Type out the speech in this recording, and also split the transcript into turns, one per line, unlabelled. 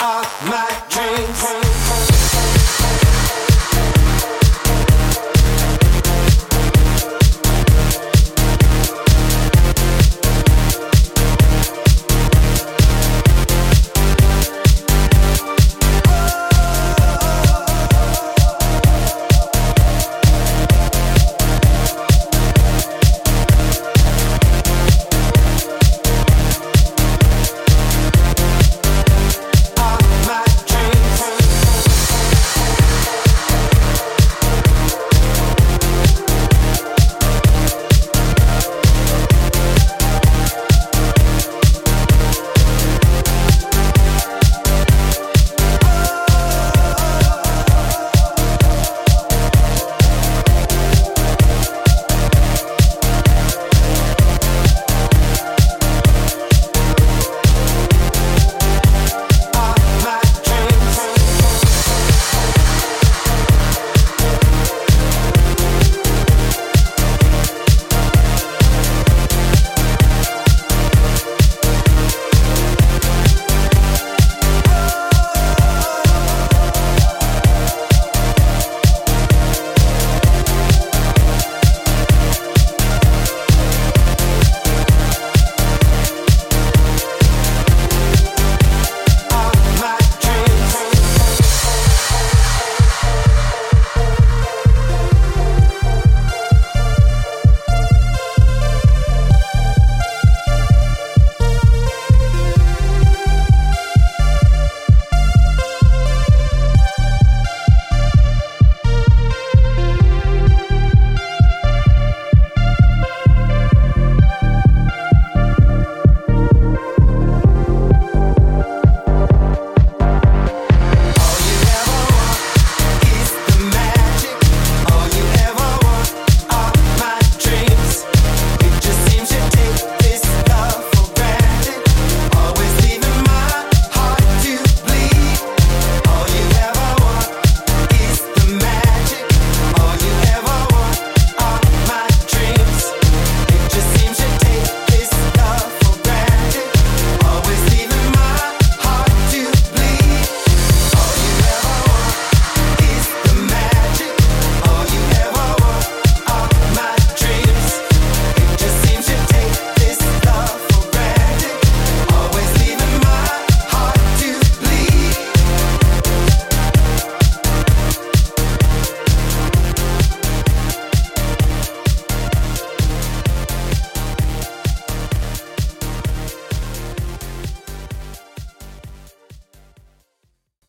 of my dreams.